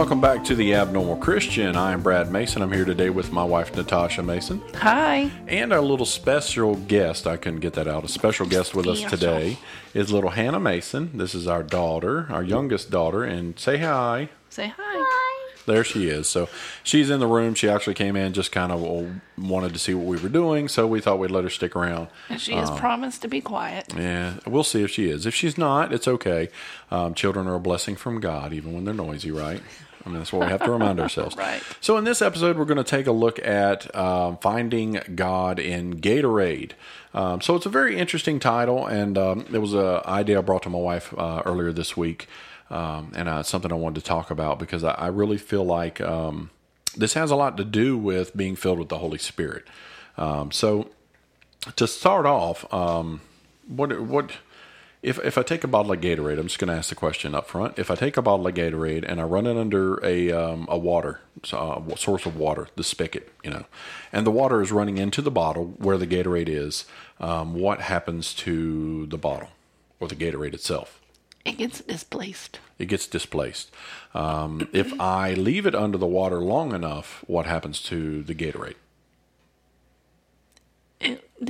And welcome back to the Abnormal Christian. I'm Brad Mason. I'm here today with my wife, Natasha Mason, Hi. and our little special guest. I couldn't get that out. A special guest with us today is little Hannah Mason. This is our daughter, our youngest daughter. And say hi. Say hi. Hi. There she is. So she's in the room. She actually came in, just kind of wanted to see what we were doing. So we thought we'd let her stick around. And she has promised to be quiet. Yeah, we'll see if she is. If she's not, it's okay. Um, children are a blessing from God, even when they're noisy, right? I mean, that's what we have to remind ourselves. Right. So, in this episode, we're going to take a look at um, finding God in Gatorade. Um, so, it's a very interesting title, and um, it was an idea I brought to my wife uh, earlier this week, um, and uh, something I wanted to talk about because I, I really feel like um, this has a lot to do with being filled with the Holy Spirit. Um, so, to start off, um, what what if if I take a bottle of Gatorade? I'm just going to ask the question up front. If I take a bottle of Gatorade and I run it under a um, a water uh, source of water, the spigot, you know, and the water is running into the bottle where the Gatorade is, um, what happens to the bottle or the Gatorade itself? It gets displaced. It gets displaced. Um, if I leave it under the water long enough, what happens to the Gatorade?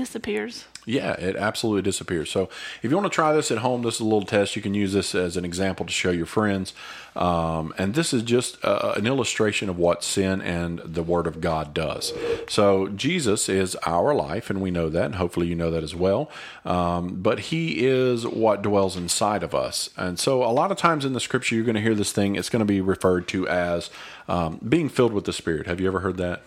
Disappears. Yeah, it absolutely disappears. So, if you want to try this at home, this is a little test. You can use this as an example to show your friends. Um, and this is just uh, an illustration of what sin and the Word of God does. So, Jesus is our life, and we know that, and hopefully you know that as well. Um, but He is what dwells inside of us. And so, a lot of times in the Scripture, you're going to hear this thing, it's going to be referred to as um, being filled with the Spirit. Have you ever heard that?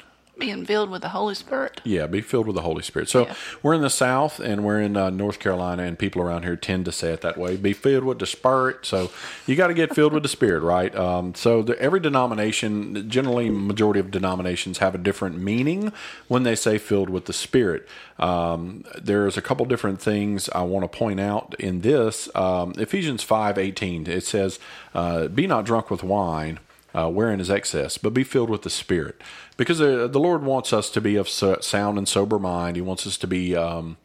Being filled with the Holy Spirit. Yeah, be filled with the Holy Spirit. So Yeah. we're in the South and we're in uh, North Carolina, and people around here tend to say it that way. Be filled with the Spirit. So you got to get filled with the Spirit, right? Um, so the, every denomination, generally, majority of denominations have a different meaning when they say filled with the Spirit. Um, there's a couple different things I want to point out in this. Um, Ephesians five eighteen. It says, uh, "Be not drunk with wine." Uh, wherein is excess, but be filled with the Spirit. Because uh, the Lord wants us to be of so- sound and sober mind. He wants us to be um,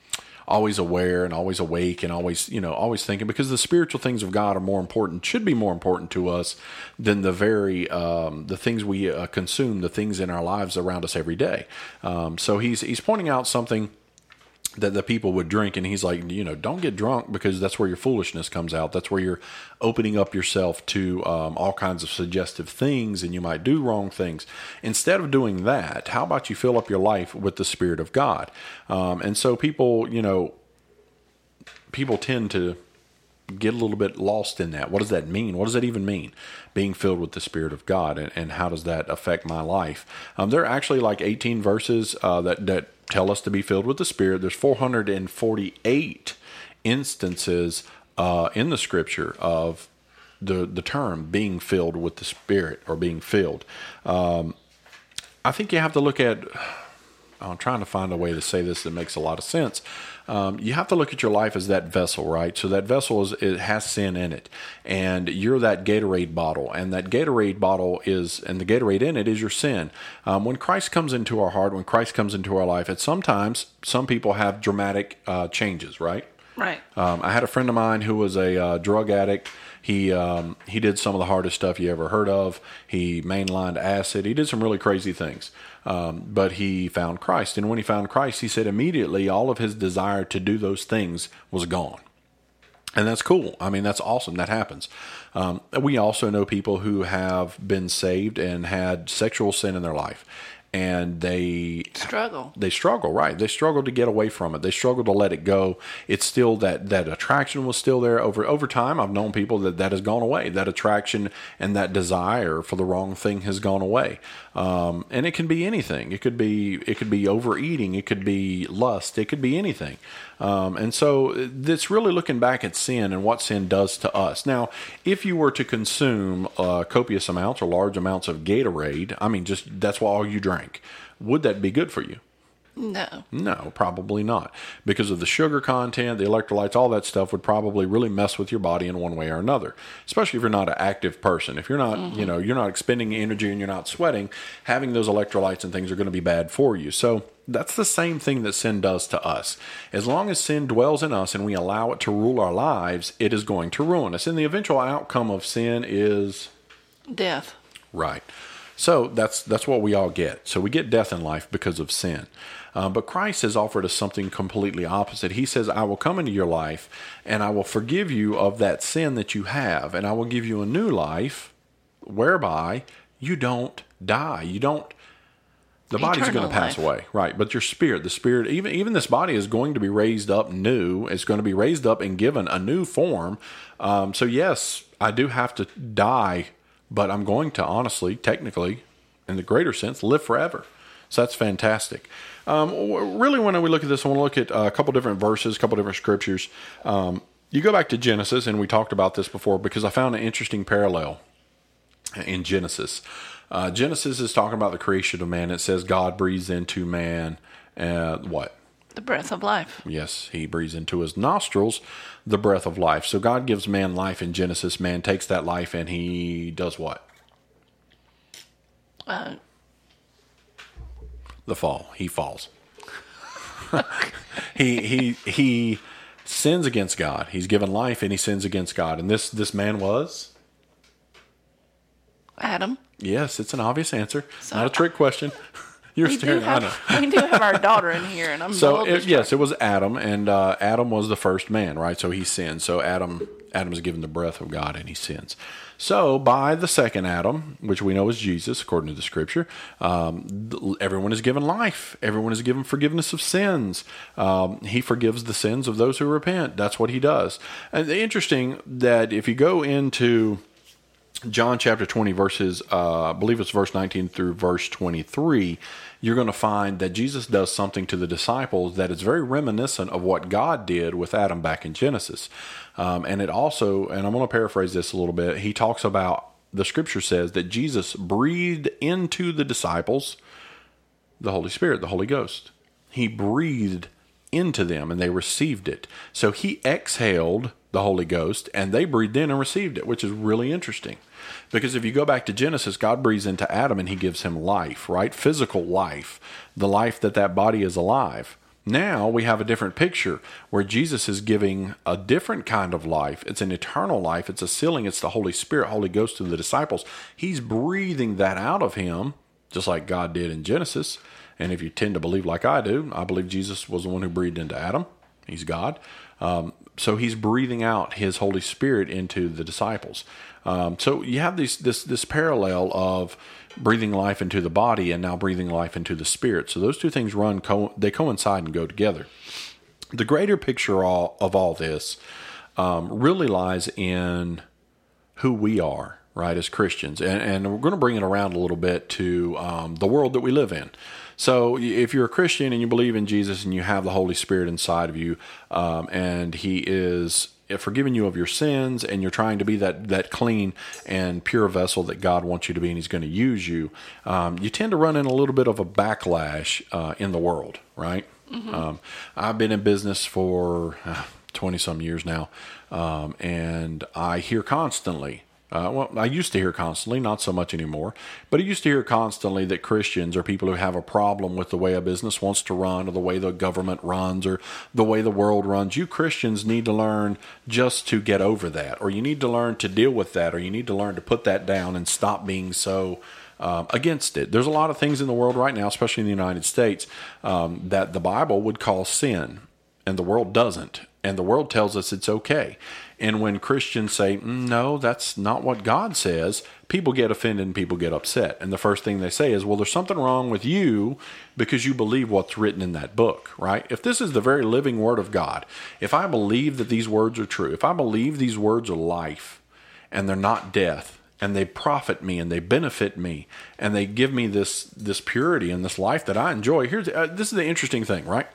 always aware and always awake and always, you know, always thinking. Because the spiritual things of God are more important, should be more important to us than the very um, the things we uh, consume, the things in our lives around us every day. Um, so he's he's pointing out something that the people would drink and he's like you know don't get drunk because that's where your foolishness comes out that's where you're opening up yourself to um, all kinds of suggestive things and you might do wrong things instead of doing that how about you fill up your life with the spirit of god um, and so people you know people tend to get a little bit lost in that. What does that mean? What does that even mean? Being filled with the Spirit of God, and, and how does that affect my life? Um, there are actually like 18 verses uh, that that tell us to be filled with the Spirit. There's 448 instances uh, in the Scripture of the the term being filled with the Spirit or being filled. Um, I think you have to look at. I'm trying to find a way to say this that makes a lot of sense. Um, you have to look at your life as that vessel, right? So that vessel is it has sin in it, and you're that Gatorade bottle, and that Gatorade bottle is, and the Gatorade in it is your sin. Um, when Christ comes into our heart, when Christ comes into our life, at sometimes some people have dramatic uh, changes, right? Right. Um, I had a friend of mine who was a uh, drug addict. He um, he did some of the hardest stuff you ever heard of. He mainlined acid. He did some really crazy things. Um, but he found Christ, and when he found Christ, he said immediately all of his desire to do those things was gone. And that's cool. I mean, that's awesome. That happens. Um, we also know people who have been saved and had sexual sin in their life, and they Struggle. they struggle right. They struggle to get away from it. They struggle to let it go. It's still that that attraction was still there over over time. I've known people that that has gone away. That attraction and that desire for the wrong thing has gone away. Um, and it can be anything. It could be it could be overeating. It could be lust. It could be anything um, and so it's really looking back at sin and what sin does to us. Now if you were to consume uh, copious amounts or large amounts of gatorade i mean just that's all you drank would that be good for you No. no, probably not. Because of the sugar content, the electrolytes, all that stuff would probably really mess with your body in one way or another. Especially if you're not an active person. If you're not, you know, you're not expending energy and you're not sweating, having those electrolytes and things are going to be bad for you. So that's the same thing that sin does to us. As long as sin dwells in us and we allow it to rule our lives, it is going to ruin us. And the eventual outcome of sin is Death. Right. So that's that's what we all get. So we get death in life because of sin. Uh, but Christ has offered us something completely opposite. He says, "I will come into your life, and I will forgive you of that sin that you have, and I will give you a new life, whereby you don't die. You don't the body's going to pass life. away, right? But your spirit, the spirit, even even this body is going to be raised up new. It's going to be raised up and given a new form. Um, so yes, I do have to die, but I'm going to honestly, technically, in the greater sense, live forever. So that's fantastic. Um, really, when we look at this, I want to look at uh, a couple different verses, a couple different scriptures. Um, you go back to Genesis, and we talked about this before because I found an interesting parallel in Genesis. Uh, Genesis is talking about the creation of man. It says God breathes into man. Uh, what? The breath of life. Yes, he breathes into his nostrils the breath of life. So God gives man life in Genesis. Man takes that life and he does what? Uh, The fall. He falls. he he he sins against God. He's given life and he sins against God. And this this man was Adam. yes. It's an obvious answer. So- Not a trick question. You're staring. I know. we do have our daughter in here, and I'm So it, yes, it was Adam, and uh, Adam was the first man, right? So he sinned. So Adam, Adam is given the breath of God, and he sins. So by the second Adam, which we know is Jesus, according to the Scripture, um, everyone is given life. Everyone is given forgiveness of sins. Um, he forgives the sins of those who repent. That's what he does. And interesting that if you go into John chapter 20, verses, uh, I believe it's verse 19 through verse 23, you're going to find that Jesus does something to the disciples that is very reminiscent of what God did with Adam back in Genesis. Um, and it also, and I'm going to paraphrase this a little bit, he talks about, the scripture says that Jesus breathed into the disciples the Holy Spirit, the Holy Ghost. He breathed into them and they received it. So he exhaled the Holy Ghost and they breathed in and received it, which is really interesting. Because if you go back to Genesis, God breathes into Adam and he gives him life, right? Physical life, the life that that body is alive. Now we have a different picture where Jesus is giving a different kind of life. It's an eternal life. It's a sealing. It's the Holy Spirit, Holy Ghost to the disciples. He's breathing that out of him, just like God did in Genesis. And if you tend to believe like I do, I believe Jesus was the one who breathed into Adam. He's God. Um, so he's breathing out his Holy Spirit into the disciples. Um, so you have this this this parallel of breathing life into the body and now breathing life into the spirit. So those two things run co- they coincide and go together. The greater picture all, of all this um, really lies in who we are, right, as Christians. And, and we're going to bring it around a little bit to um, the world that we live in. So if you're a Christian and you believe in Jesus and you have the Holy Spirit inside of you, um, and He is forgiving you of your sins, and you're trying to be that that clean and pure vessel that God wants you to be, and He's going to use you, um, you tend to run in a little bit of a backlash uh, in the world, right? Um, I've been in business for twenty some years now, um, and I hear constantly. Uh, well, I used to hear constantly, not so much anymore, but I used to hear constantly that Christians are people who have a problem with the way a business wants to run, or the way the government runs, or the way the world runs. You Christians need to learn just to get over that, or you need to learn to deal with that, or you need to learn to put that down and stop being so um, against it. There's a lot of things in the world right now, especially in the United States, um, that the Bible would call sin, and the world doesn't. And the world tells us it's okay. And when Christians say, "Mm, no, that's not what God says, people get offended and people get upset. And the first thing they say is, well, there's something wrong with you because you believe what's written in that book, right? If this is the very living word of God, if I believe that these words are true, if I believe these words are life and they're not death, and they profit me and they benefit me and they give me this this purity and this life that I enjoy. Here's uh, this is the interesting thing, right?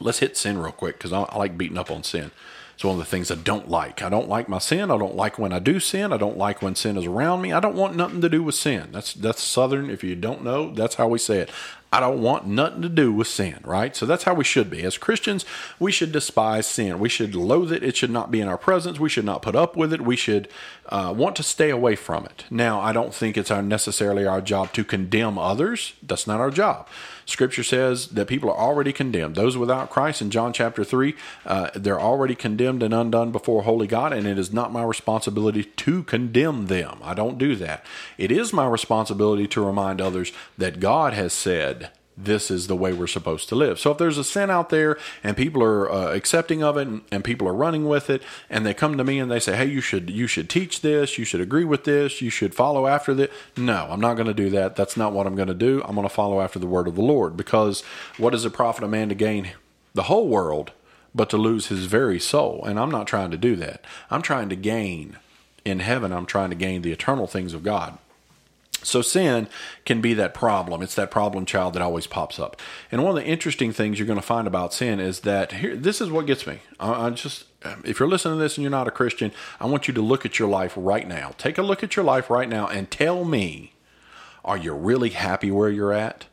Let's hit sin real quick because I, I like beating up on sin. It's one of the things I don't like. I don't like my sin. I don't like when I do sin. I don't like when sin is around me. I don't want nothing to do with sin. That's that's Southern. If you don't know, that's how we say it. I don't want nothing to do with sin, right? So that's how we should be. As Christians, we should despise sin. We should loathe it. It should not be in our presence. We should not put up with it. We should uh, want to stay away from it. Now, I don't think it's our, necessarily our job to condemn others. That's not our job. Scripture says that people are already condemned. Those without Christ in John chapter 3, uh, they're already condemned and undone before holy God, and it is not my responsibility to condemn them. I don't do that. It is my responsibility to remind others that God has said, this is the way we're supposed to live. So if there's a sin out there and people are uh, accepting of it and, and, people are running with it and they come to me and they say, "Hey, you should you should teach this, you should agree with this, you should follow after this." No, I'm not going to do that. That's not what I'm going to do. I'm going to follow after the word of the Lord because what does it profit a man to gain the whole world but to lose his very soul? And I'm not trying to do that. I'm trying to gain in heaven. I'm trying to gain the eternal things of God. So sin can be that problem. It's that problem child that always pops up. And one of the interesting things you're going to find about sin is that here, this is what gets me. I, I just, if you're listening to this and you're not a Christian, I want you to look at your life right now. Take a look at your life right now and tell me, are you really happy where you're at?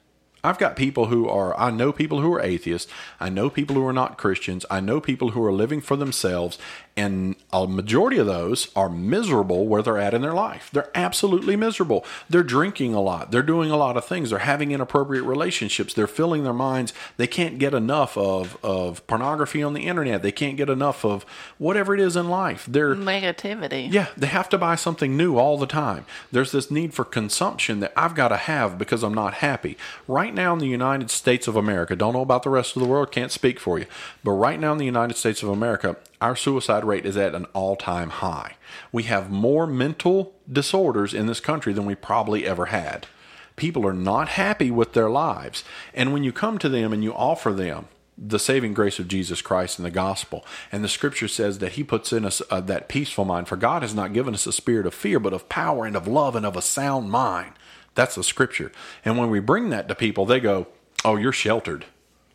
I've got people who are, I know people who are atheists. I know people who are not Christians. I know people who are living for themselves. And a majority of those are miserable where they're at in their life. They're absolutely miserable. They're drinking a lot. They're doing a lot of things. They're having inappropriate relationships. They're filling their minds. They can't get enough of, of pornography on the internet. They can't get enough of whatever it is in life. They're negativity. Yeah, they have to buy something new all the time. There's this need for consumption that I've got to have because I'm not happy. Right now in the United States of America, don't know about the rest of the world, can't speak for you, but right now in the United States of America, our suicide rate is at an all time high. We have more mental disorders in this country than we probably ever had. People are not happy with their lives. And when you come to them and you offer them the saving grace of Jesus Christ and the gospel, and the scripture says that He puts in us uh, that peaceful mind, for God has not given us a spirit of fear, but of power and of love and of a sound mind. That's the scripture. And when we bring that to people, they go, Oh, you're sheltered.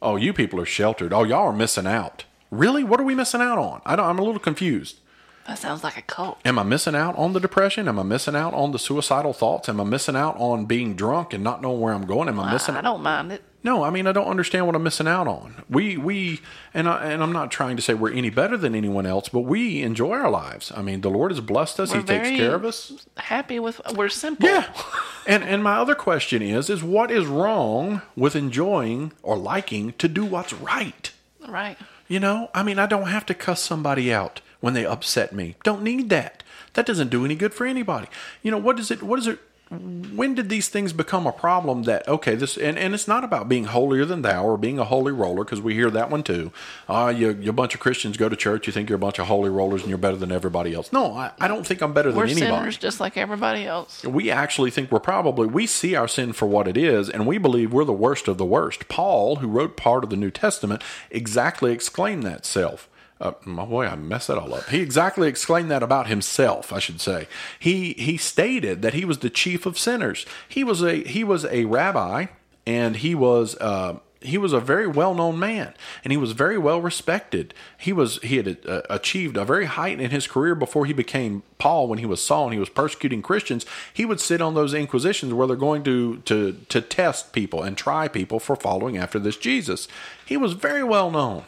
Oh, you people are sheltered. Oh, y'all are missing out. Really? What are we missing out on? I am a little confused. That sounds like a cult. Am I missing out on the depression? Am I missing out on the suicidal thoughts? Am I missing out on being drunk and not knowing where I'm going? Am I missing? I don't mind it. No, I mean I don't understand what I'm missing out on. We we and I, and I'm not trying to say we're any better than anyone else, but we enjoy our lives. I mean, the Lord has blessed us. We're he takes care of us. Happy with we're simple. Yeah. and and my other question is is what is wrong with enjoying or liking to do what's right? Right. You know, I mean, I don't have to cuss somebody out when they upset me. Don't need that. That doesn't do any good for anybody. You know, what is it? What is it? When did these things become a problem that okay this and, and it's not about being holier than thou or being a holy roller because we hear that one too. Uh, you, you a bunch of christians go to church you think you're a bunch of holy rollers and you're better than everybody else. No i, I don't think i'm better we're than anybody. sinners just like everybody else. We actually think we're probably we see our sin for what it is and we believe we're the worst of the worst. Paul who wrote part of the new testament exactly exclaimed that self uh, my boy, I messed that all up. He exactly exclaimed that about himself. I should say. He he stated that he was the chief of sinners. He was a he was a rabbi, and he was. Uh, he was a very well-known man and he was very well respected he was he had uh, achieved a very height in his career before he became paul when he was saul and he was persecuting christians he would sit on those inquisitions where they're going to to to test people and try people for following after this jesus he was very well known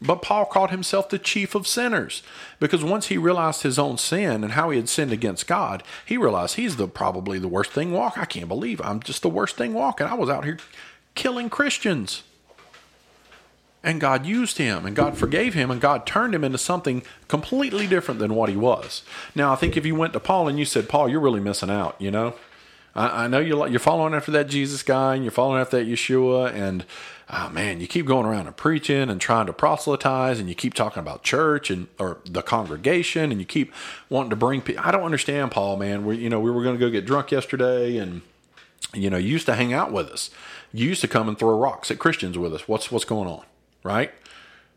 but Paul called himself the chief of sinners because once he realized his own sin and how he had sinned against God, he realized he's the probably the worst thing walking. I can't believe I'm just the worst thing walking. I was out here killing Christians. And God used him and God forgave him and God turned him into something completely different than what he was. Now, I think if you went to Paul and you said, Paul, you're really missing out, you know? I, I know you're, you're following after that Jesus guy and you're following after that Yeshua and oh man, you keep going around and preaching and trying to proselytize, and you keep talking about church and or the congregation, and you keep wanting to bring people. I don't understand, Paul. Man, we you know we were going to go get drunk yesterday, and you know you used to hang out with us. You used to come and throw rocks at Christians with us. What's what's going on, right?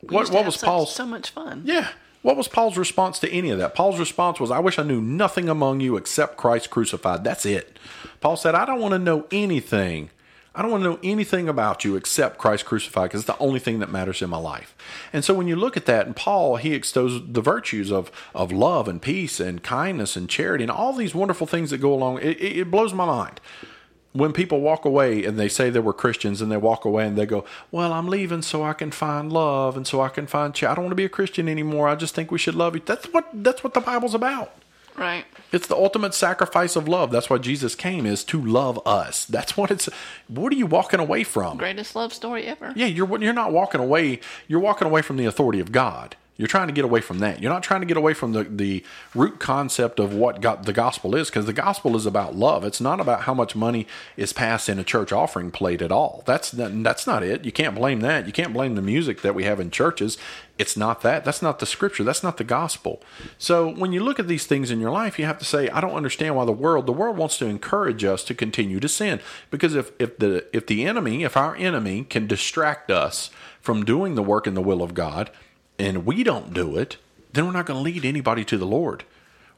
We what what was Paul's so much fun? Yeah. What was Paul's response to any of that? Paul's response was, I wish I knew nothing among you except Christ crucified. That's it. Paul said, I don't want to know anything I don't want to know anything about you except Christ crucified because it's the only thing that matters in my life. And so when you look at that, and Paul, he extols the virtues of, of love and peace and kindness and charity and all these wonderful things that go along. It, it blows my mind. when people walk away and they say they were Christians and they walk away and they go, Well, I'm leaving so I can find love and so I can find ch- I don't want to be a Christian anymore. I just think we should love you. That's what that's what the Bible's about. Right. It's the ultimate sacrifice of love. That's why Jesus came is to love us. That's what it's what are you walking away from? Greatest love story ever. Yeah, you're you're not walking away, you're walking away from the authority of God. You're trying to get away from that. You're not trying to get away from the, the root concept of what the gospel is, because the gospel is about love. It's not about how much money is passed in a church offering plate at all. That's that's not it. You can't blame that. You can't blame the music that we have in churches. It's not that. That's not the scripture. That's not the gospel. So when you look at these things in your life, you have to say, I don't understand why the world the world wants to encourage us to continue to sin. Because if if the if the enemy, if our enemy can distract us from doing the work in the will of God, and we don't do it, then we're not going to lead anybody to the Lord.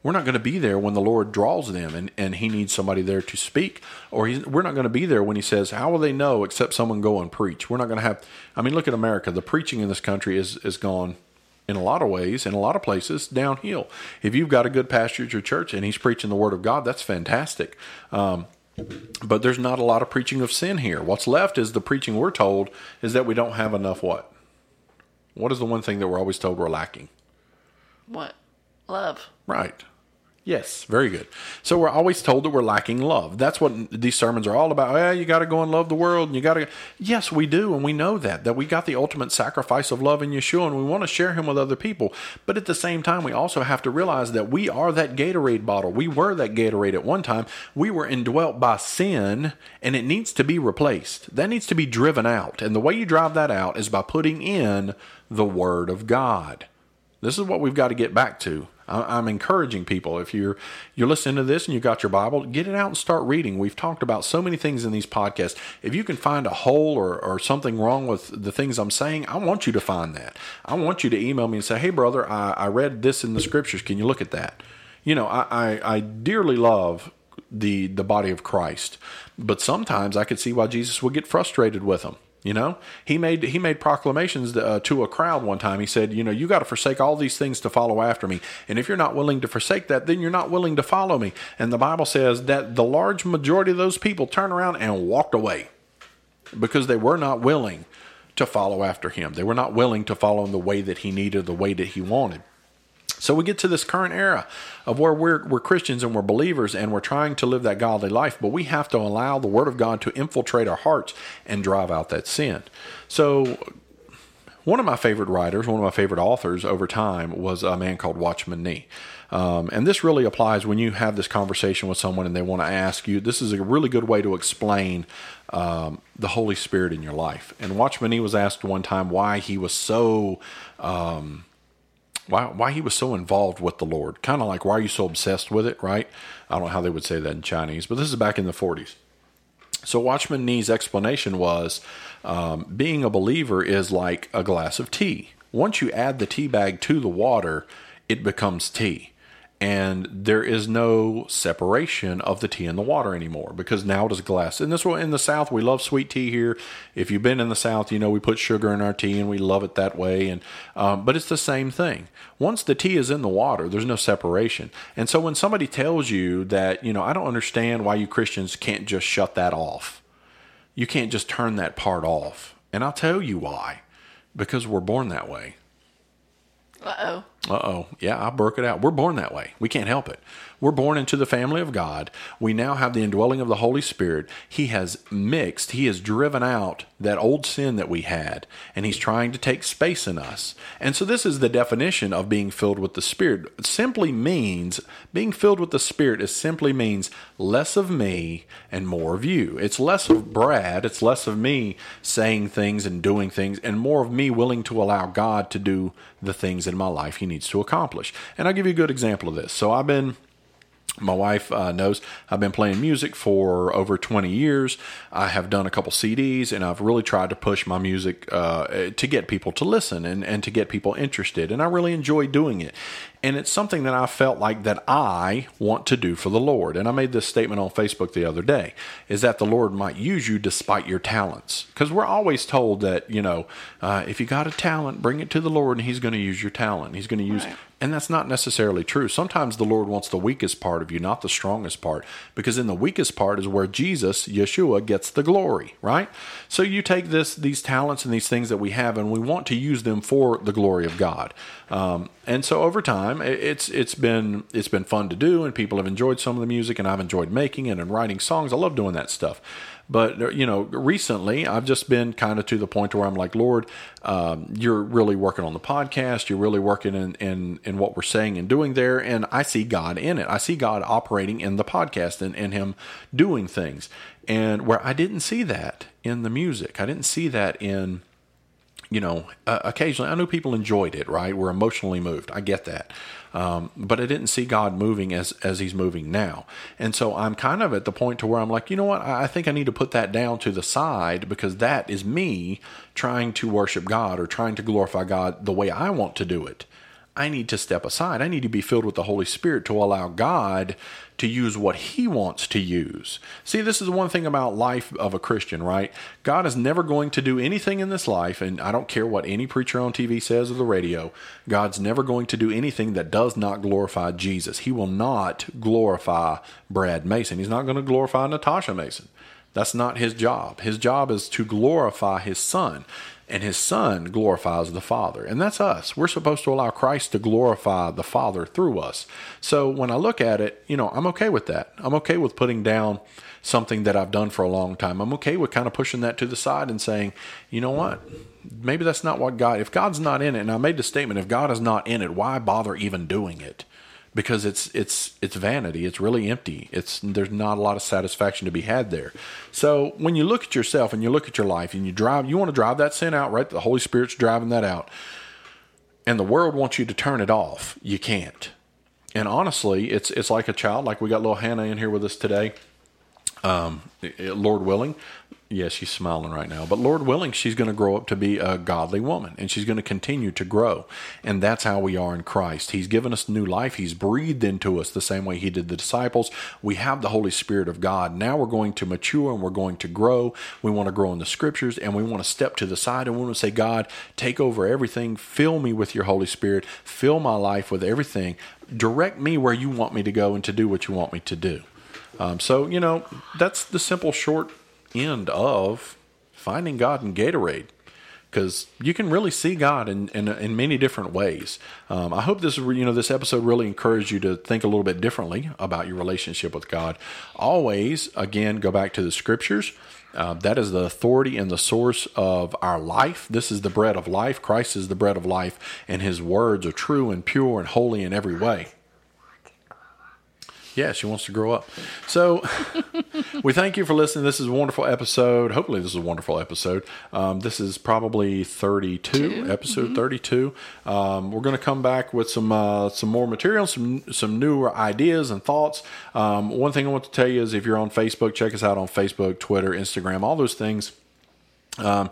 We're not going to be there when the Lord draws them and, and He needs somebody there to speak. Or we're not going to be there when He says, How will they know except someone go and preach? We're not going to have. I mean, look at America. The preaching in this country is, is gone in a lot of ways, in a lot of places, downhill. If you've got a good pastor at your church and he's preaching the Word of God, that's fantastic. Um, but there's not a lot of preaching of sin here. What's left is the preaching we're told is that we don't have enough what? What is the one thing that we're always told we're lacking? What? Love. Right. Yes, very good. So we're always told that we're lacking love. That's what these sermons are all about. Yeah, you got to go and love the world, and you got to. Yes, we do, and we know that that we got the ultimate sacrifice of love in Yeshua, and we want to share Him with other people. But at the same time, we also have to realize that we are that Gatorade bottle. We were that Gatorade at one time. We were indwelt by sin, and it needs to be replaced. That needs to be driven out, and the way you drive that out is by putting in the Word of God. This is what we've got to get back to. I'm encouraging people if you're you're listening to this and you've got your Bible, get it out and start reading. We've talked about so many things in these podcasts. If you can find a hole or, or something wrong with the things I'm saying, I want you to find that. I want you to email me and say, "Hey, brother, I, I read this in the scriptures. Can you look at that?" You know, I, I, I dearly love the the body of Christ, but sometimes I could see why Jesus would get frustrated with them. You know, he made he made proclamations uh, to a crowd one time. He said, "You know, you got to forsake all these things to follow after me. And if you're not willing to forsake that, then you're not willing to follow me." And the Bible says that the large majority of those people turned around and walked away because they were not willing to follow after him. They were not willing to follow in the way that he needed, the way that he wanted. So we get to this current era of where we're, we're Christians and we're believers and we're trying to live that godly life, but we have to allow the Word of God to infiltrate our hearts and drive out that sin. So one of my favorite writers, one of my favorite authors over time was a man called Watchman Nee. Um, and this really applies when you have this conversation with someone and they want to ask you. This is a really good way to explain um, the Holy Spirit in your life. And Watchman Nee was asked one time why he was so. Um, why why he was so involved with the Lord. Kind of like why are you so obsessed with it, right? I don't know how they would say that in Chinese, but this is back in the 40s. So Watchman Nee's explanation was um, being a believer is like a glass of tea. Once you add the tea bag to the water, it becomes tea and there is no separation of the tea and the water anymore because now it is glass. And this one in the South, we love sweet tea here. If you've been in the South, you know we put sugar in our tea and we love it that way. And um, but it's the same thing. Once the tea is in the water, there's no separation. And so when somebody tells you that, you know, I don't understand why you Christians can't just shut that off. You can't just turn that part off. And I'll tell you why. Because we're born that way. Uh oh. Uh oh. Yeah, I broke it out. We're born that way. We can't help it. We're born into the family of God. We now have the indwelling of the Holy Spirit. He has mixed, He has driven out that old sin that we had, and He's trying to take space in us. And so, this is the definition of being filled with the Spirit. It simply means being filled with the Spirit, is simply means less of me and more of you. It's less of Brad, it's less of me saying things and doing things, and more of me willing to allow God to do the things in my life He needs to accomplish. And I'll give you a good example of this. So, I've been my wife uh, knows I've been playing music for over 20 years. I have done a couple CDs and I've really tried to push my music uh, to get people to listen and, and to get people interested. And I really enjoy doing it. And it's something that I felt like that I want to do for the Lord. And I made this statement on Facebook the other day is that the Lord might use you despite your talents. Because we're always told that, you know, uh, if you got a talent, bring it to the Lord and He's going to use your talent. He's going to use Right. and that's not necessarily true. Sometimes the Lord wants the weakest part of you, not the strongest part, because in the weakest part is where Jesus, Yeshua, gets the glory, right? So you take this, these talents and these things that we have, and we want to use them for the glory of God. Um, and so over time, it- it's it's been it's been fun to do, and people have enjoyed some of the music, and I've enjoyed making it and writing songs. I love doing that stuff. But you know, recently I've just been kind of to the point where I'm like, Lord, um, you're really working on the podcast. You're really working in, in in what we're saying and doing there, and I see God in it. I see God operating in the podcast and, in Him doing things. And where I didn't see that in the music, I didn't see that in you know, uh, occasionally I know people enjoyed it, right? We're emotionally moved. I get that. Um, but I didn't see God moving as, as he's moving now. And so I'm kind of at the point to where I'm like, you know what? I I think I need to put that down to the side because that is me trying to worship God or trying to glorify God the way I want to do it. I need to step aside. I need to be filled with the Holy Spirit to allow God to use what He wants to use. See, this is one thing about life of a Christian, right? God is never going to do anything in this life, and I don't care what any preacher on TV says or the radio, God's never going to do anything that does not glorify Jesus. He will not glorify Brad Mason. He's not going to glorify Natasha Mason. That's not his job. His job is to glorify his son, and his son glorifies the Father. And that's us. We're supposed to allow Christ to glorify the Father through us. So when I look at it, you know, I'm okay with that. I'm okay with putting down something that I've done for a long time. I'm okay with kind of pushing that to the side and saying, you know what? Maybe that's not what God, if God's not in it, and I made the statement, if God is not in it, why bother even doing it? Because it's it's it's vanity. It's really empty. It's there's not a lot of satisfaction to be had there. So when you look at yourself and you look at your life and you drive you want to drive that sin out right? The holy spirit's driving that out. And the world wants you to turn it off. You can't. And honestly it's it's like a child. Like we got little hannah in here with us today. Um, Lord willing, yes, she's smiling right now, but Lord willing, she's going to grow up to be a godly woman and she's going to continue to grow. And that's how we are in Christ. He's given us new life. He's breathed into us the same way He did the disciples. We have the Holy Spirit of God. Now we're going to mature and we're going to grow. We want to grow in the scriptures and we want to step to the side and we want to say, God, take over everything. Fill me with your Holy Spirit. Fill my life with everything. Direct me where you want me to go and to do what you want me to do. Um, so, you know, that's the simple short end of finding God in Gatorade. Because you can really see God in, in, in many different ways. Um, I hope this you know this episode really encouraged you to think a little bit differently about your relationship with God. Always, again, go back to the scriptures. Uh, that is the authority and the source of our life. This is the bread of life. Christ is the bread of life, and His words are true and pure and holy in every way. Yeah, she wants to grow up. So we thank you for listening. This is a wonderful episode. Hopefully, this is a wonderful episode. Um, this is probably 32, episode 32. Um, we're going to come back with some uh, some more material, some some newer ideas and thoughts. Um, one thing I want to tell you is if you're on Facebook, check us out on Facebook, Twitter, Instagram, all those things. Um,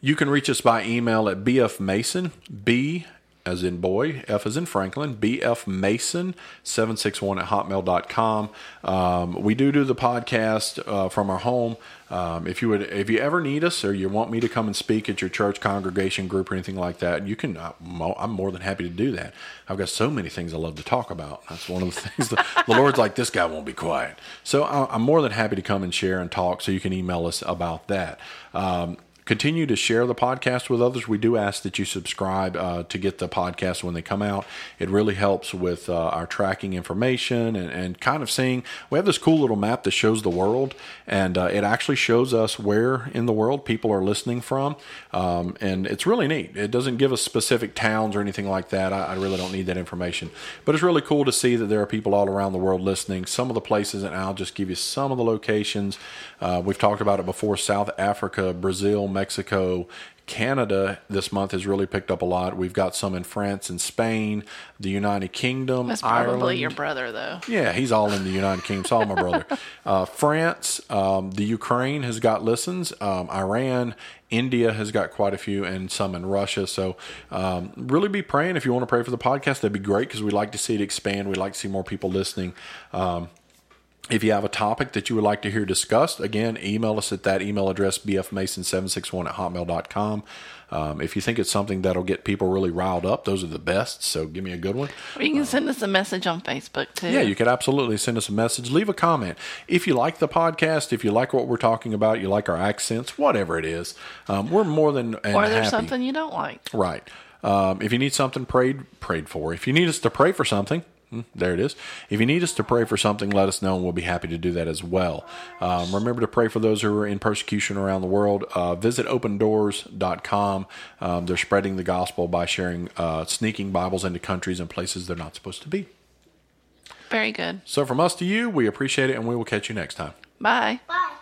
you can reach us by email at bfmason, b as in boy, F as in Franklin, BF Mason 761 at hotmail.com. Um, we do do the podcast uh, from our home. Um, if you would, if you ever need us or you want me to come and speak at your church congregation group or anything like that, you can. I'm more than happy to do that. I've got so many things I love to talk about. That's one of the things that the Lord's like. This guy won't be quiet. So I'm more than happy to come and share and talk. So you can email us about that. Um, continue to share the podcast with others. We do ask that you subscribe uh, to get the podcast when they come out. It really helps with uh, our tracking information and, and kind of seeing. We have this cool little map that shows the world, and uh, it actually shows us where in the world people are listening from. Um, and it's really neat. It doesn't give us specific towns or anything like that. I, I really don't need that information. But it's really cool to see that there are people all around the world listening. Some of the places, and I'll just give you some of the locations. Uh, we've talked about it before South Africa, Brazil, Mexico. Canada this month has really picked up a lot. We've got some in France and Spain, the United Kingdom, That's probably Ireland. your brother, though. Yeah, he's all in the United Kingdom. It's all my brother. Uh, France, um, the Ukraine has got listens. Um, Iran, India has got quite a few, and some in Russia. So, um, really be praying if you want to pray for the podcast. That'd be great because we'd like to see it expand. We'd like to see more people listening. Um, if you have a topic that you would like to hear discussed, again, email us at that email address, bfmason761 at hotmail.com. Um, if you think it's something that'll get people really riled up, those are the best. So give me a good one. Or you can send us a message on Facebook, too. Yeah, you could absolutely send us a message. Leave a comment. If you like the podcast, if you like what we're talking about, you like our accents, whatever it is, um, we're more than and Or there's happy. something you don't like. Right. Um, if you need something prayed prayed for, if you need us to pray for something, there it is. If you need us to pray for something, let us know, and we'll be happy to do that as well. Um, remember to pray for those who are in persecution around the world. Uh, visit opendoors.com. Um, they're spreading the gospel by sharing, uh, sneaking Bibles into countries and places they're not supposed to be. Very good. So, from us to you, we appreciate it, and we will catch you next time. Bye. Bye.